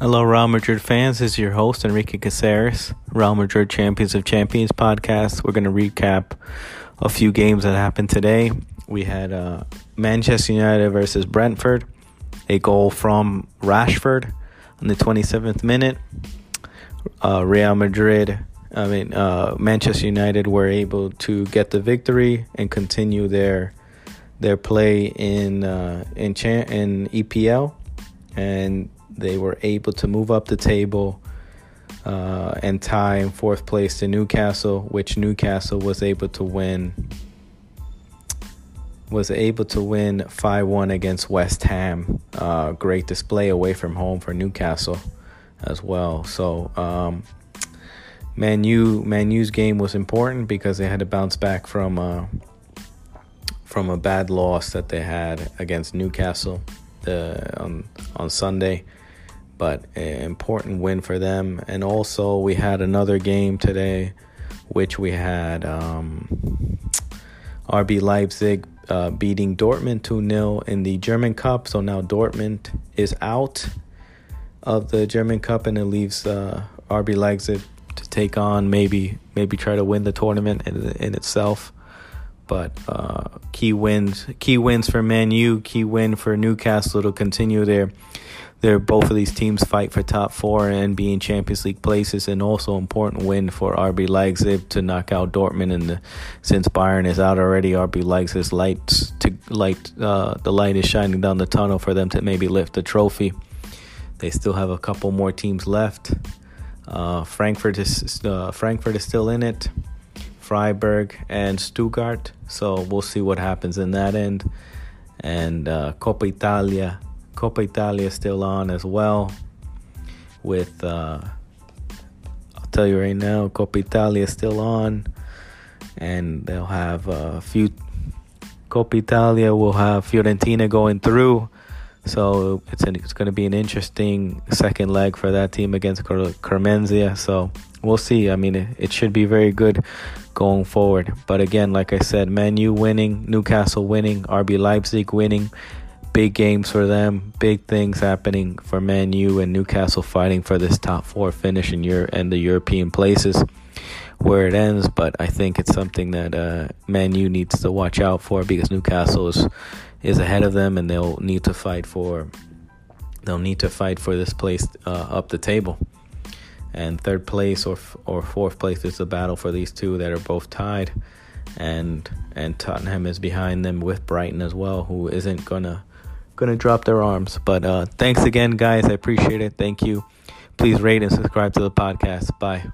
Hello, Real Madrid fans. This is your host, Enrique Caceres, Real Madrid Champions of Champions podcast. We're going to recap a few games that happened today. We had uh, Manchester United versus Brentford, a goal from Rashford on the 27th minute. Uh, Real Madrid, I mean, uh, Manchester United were able to get the victory and continue their their play in uh, in, cha- in EPL and they were able to move up the table uh, and tie in fourth place to Newcastle, which Newcastle was able to win. Was able to win 5 1 against West Ham. Uh, great display away from home for Newcastle as well. So, um, Man U, Man U's game was important because they had to bounce back from uh, from a bad loss that they had against Newcastle the, on on Sunday but an important win for them. And also, we had another game today, which we had um, RB Leipzig uh, beating Dortmund 2 0 in the German Cup. So now Dortmund is out of the German Cup and it leaves uh, RB Leipzig to take on maybe maybe try to win the tournament in, in itself. But uh, key wins, key wins for Man U, key win for Newcastle to continue their they're both of these teams fight for top four and being Champions League places, and also important win for RB Leipzig to knock out Dortmund. And since Bayern is out already, RB Leipzig's lights to light uh, the light is shining down the tunnel for them to maybe lift the trophy. They still have a couple more teams left. Uh, Frankfurt is uh, Frankfurt is still in it. Freiburg and Stuttgart. So we'll see what happens in that end. And uh, Coppa Italia Coppa Italia is still on as well. With uh, I'll tell you right now, Coppa Italia is still on, and they'll have a few. Coppa Italia will have Fiorentina going through, so it's an, it's going to be an interesting second leg for that team against Cremonese. So we'll see. I mean, it, it should be very good going forward. But again, like I said, Man U winning, Newcastle winning, RB Leipzig winning big games for them, big things happening for Man U and Newcastle fighting for this top four finish in Europe and the European places where it ends. But I think it's something that uh, Man U needs to watch out for because Newcastle is is ahead of them and they'll need to fight for they'll need to fight for this place uh, up the table. And third place or or fourth place is a battle for these two that are both tied and and Tottenham is behind them with Brighton as well, who isn't gonna gonna drop their arms. But uh, thanks again, guys. I appreciate it. Thank you. Please rate and subscribe to the podcast. Bye.